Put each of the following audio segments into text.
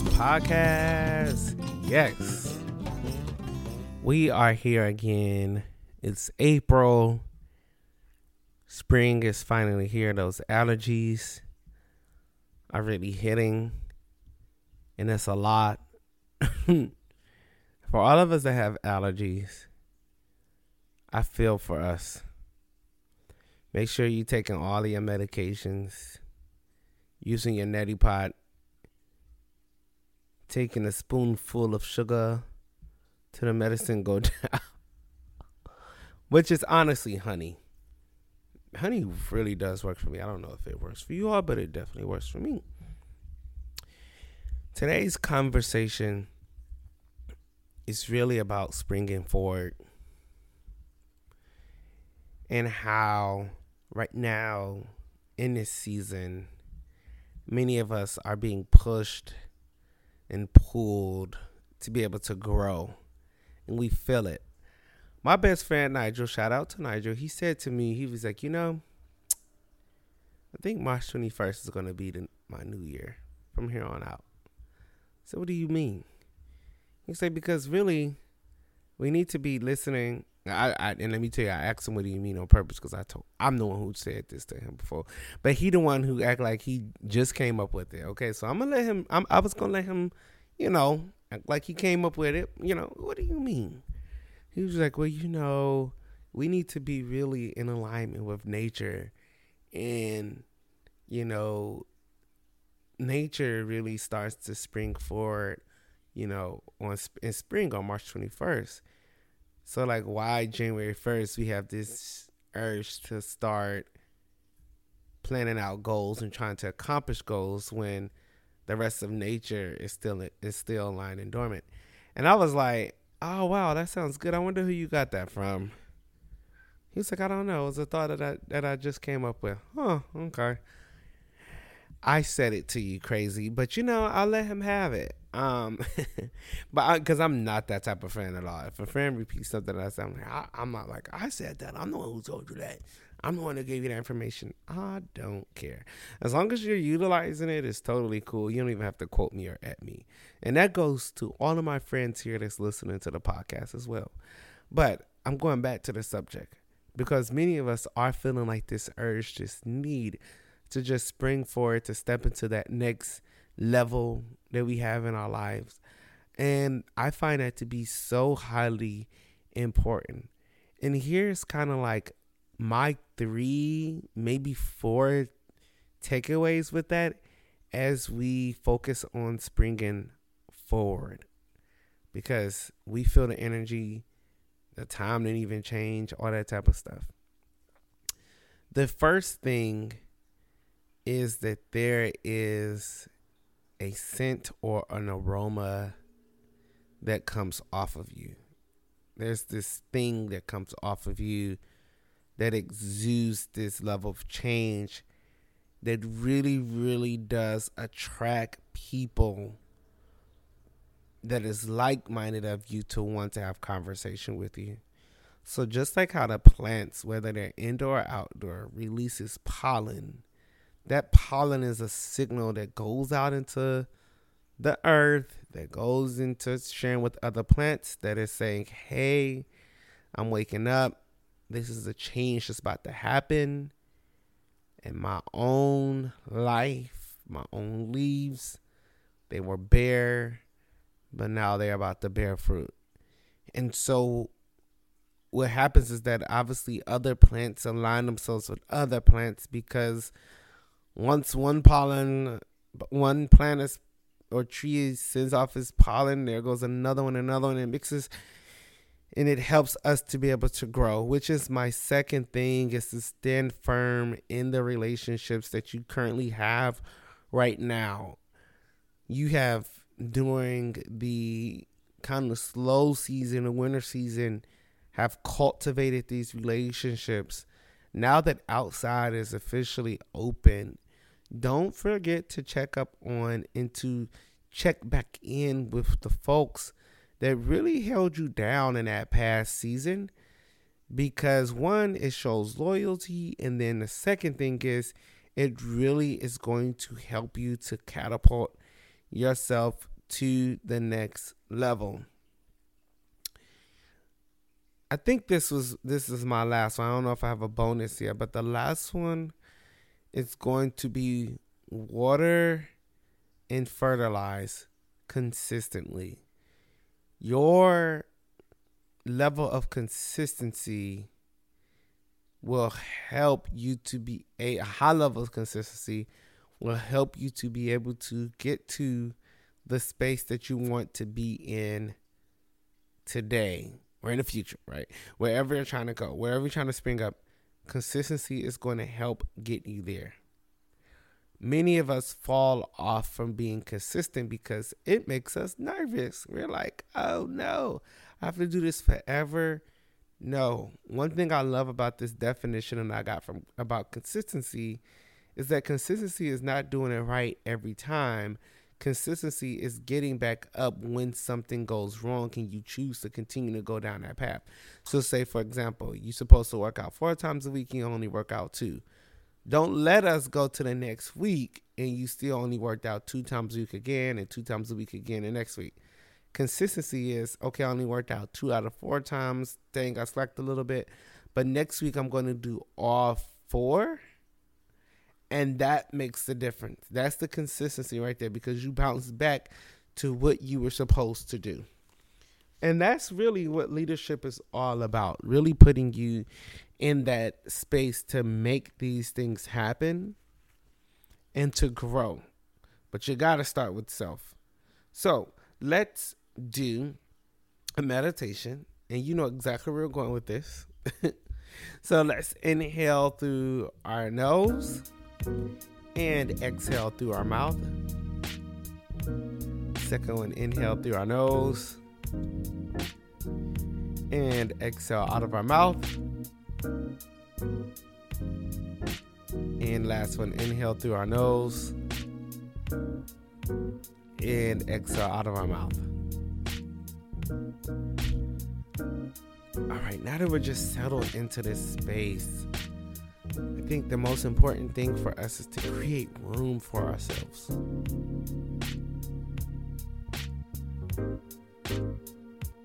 podcast. Yes. We are here again. It's April. Spring is finally here. Those allergies are really hitting. And it's a lot. for all of us that have allergies, I feel for us. Make sure you're taking all of your medications, using your neti pot, taking a spoonful of sugar to the medicine go down, which is honestly honey. Honey really does work for me. I don't know if it works for you all, but it definitely works for me. Today's conversation is really about springing forward and how right now in this season many of us are being pushed and pulled to be able to grow and we feel it. My best friend nigel shout out to nigel he said to me he was like you know i think march 21st is going to be the, my new year from here on out. So what do you mean? He said because really we need to be listening I, I and let me tell you, I asked him what you mean on purpose because I told I'm the one who said this to him before, but he the one who act like he just came up with it. Okay, so I'm gonna let him. I'm, I was gonna let him, you know, act like he came up with it. You know, what do you mean? He was like, well, you know, we need to be really in alignment with nature, and you know, nature really starts to spring forward. You know, on in spring on March 21st so like why January 1st we have this urge to start planning out goals and trying to accomplish goals when the rest of nature is still is still lying and dormant. And I was like, "Oh wow, that sounds good. I wonder who you got that from." He was like, "I don't know. It was a thought that I, that I just came up with." Huh? Okay. I said it to you crazy, but you know, I'll let him have it. Um, but because I'm not that type of friend at all. If a friend repeats something I say, I'm like, I, am not like, I said that. I'm the one who told you that. I'm the one who gave you that information. I don't care. As long as you're utilizing it, it's totally cool. You don't even have to quote me or at me. And that goes to all of my friends here that's listening to the podcast as well. But I'm going back to the subject because many of us are feeling like this urge, this need to just spring forward to step into that next level that we have in our lives. And I find that to be so highly important. And here's kind of like my three, maybe four takeaways with that as we focus on springing forward. Because we feel the energy, the time didn't even change, all that type of stuff. The first thing is that there is a scent or an aroma that comes off of you. There's this thing that comes off of you that exudes this level of change that really, really does attract people that is like minded of you to want to have conversation with you. So just like how the plants, whether they're indoor or outdoor, releases pollen that pollen is a signal that goes out into the earth, that goes into sharing with other plants, that is saying, hey, I'm waking up. This is a change that's about to happen in my own life, my own leaves. They were bare, but now they're about to bear fruit. And so what happens is that obviously other plants align themselves with other plants because once one pollen, one plant or tree sends off its pollen, there goes another one, another one, and mixes, and it helps us to be able to grow. Which is my second thing: is to stand firm in the relationships that you currently have right now. You have during the kind of slow season, the winter season, have cultivated these relationships. Now that outside is officially open, don't forget to check up on and to check back in with the folks that really held you down in that past season because one it shows loyalty and then the second thing is it really is going to help you to catapult yourself to the next level. I think this was this is my last one. I don't know if I have a bonus here, but the last one is going to be water and fertilize consistently. Your level of consistency will help you to be a high level of consistency will help you to be able to get to the space that you want to be in today or in the future, right? Wherever you're trying to go, wherever you're trying to spring up, consistency is going to help get you there. Many of us fall off from being consistent because it makes us nervous. We're like, oh no, I have to do this forever. No. One thing I love about this definition and I got from about consistency is that consistency is not doing it right every time consistency is getting back up when something goes wrong Can you choose to continue to go down that path? So say for example you're supposed to work out four times a week you only work out two. Don't let us go to the next week and you still only worked out two times a week again and two times a week again the next week. Consistency is okay i only worked out two out of four times dang i slacked a little bit but next week i'm going to do all four and that makes the difference. That's the consistency right there because you bounce back to what you were supposed to do. And that's really what leadership is all about. Really putting you in that space to make these things happen and to grow. But you got to start with self. So, let's do a meditation and you know exactly where we're going with this. so, let's inhale through our nose and exhale through our mouth. Second one, inhale through our nose and exhale out of our mouth. And last one, inhale through our nose and exhale out of our mouth. All right, now that we're just settled into this space, think the most important thing for us is to create room for ourselves.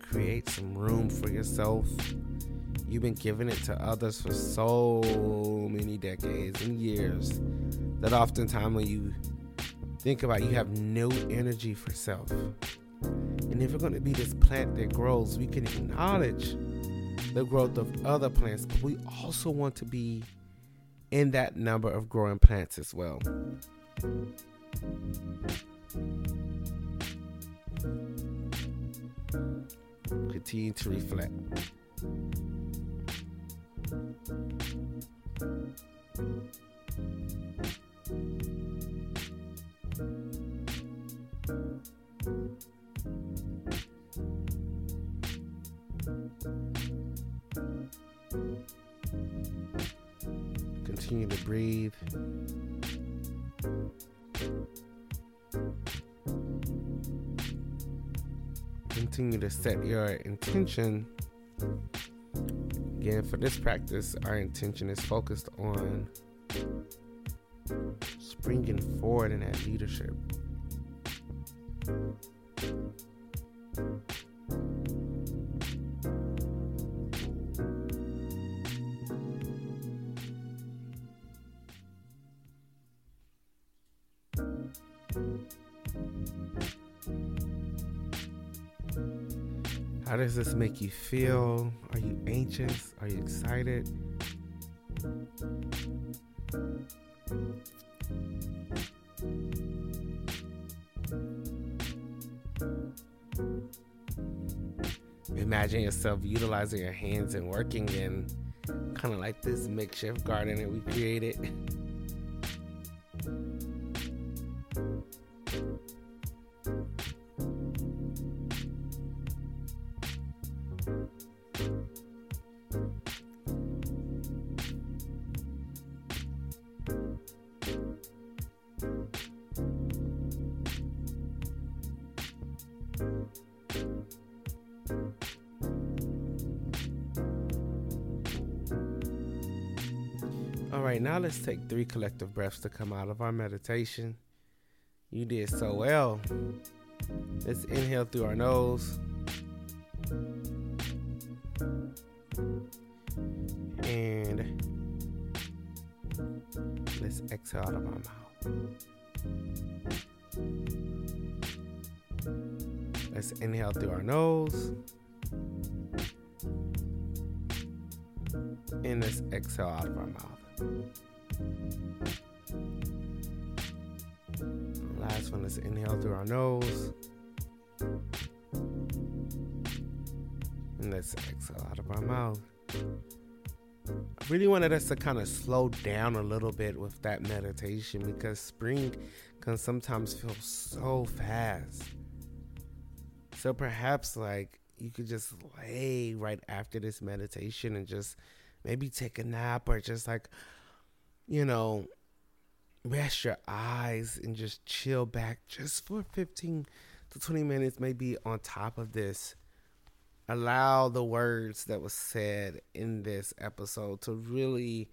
Create some room for yourself. You've been giving it to others for so many decades and years that oftentimes when you think about it, you have no energy for self. And if we're going to be this plant that grows, we can acknowledge the growth of other plants, but we also want to be in that number of growing plants as well. Continue to reflect. Continue to breathe. Continue to set your intention. Again, for this practice, our intention is focused on springing forward in that leadership. How does this make you feel? Are you anxious? Are you excited? Imagine yourself utilizing your hands and working in kind of like this makeshift garden that we created. All right, now let's take three collective breaths to come out of our meditation. You did so well. Let's inhale through our nose. And let's exhale out of our mouth. Let's inhale through our nose. And let's exhale out of our mouth. Last one, let's inhale through our nose. And let's exhale out of our mouth. I really wanted us to kind of slow down a little bit with that meditation because spring can sometimes feel so fast. So perhaps like you could just lay right after this meditation and just maybe take a nap or just like, you know, rest your eyes and just chill back just for 15 to 20 minutes, maybe on top of this. Allow the words that was said in this episode to really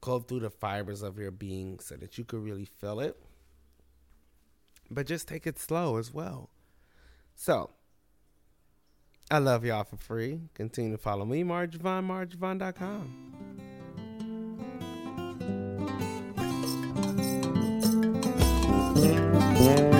go through the fibers of your being so that you could really feel it. But just take it slow as well. So, I love y'all for free. Continue to follow me, Marjavon, marjavon.com. Yeah.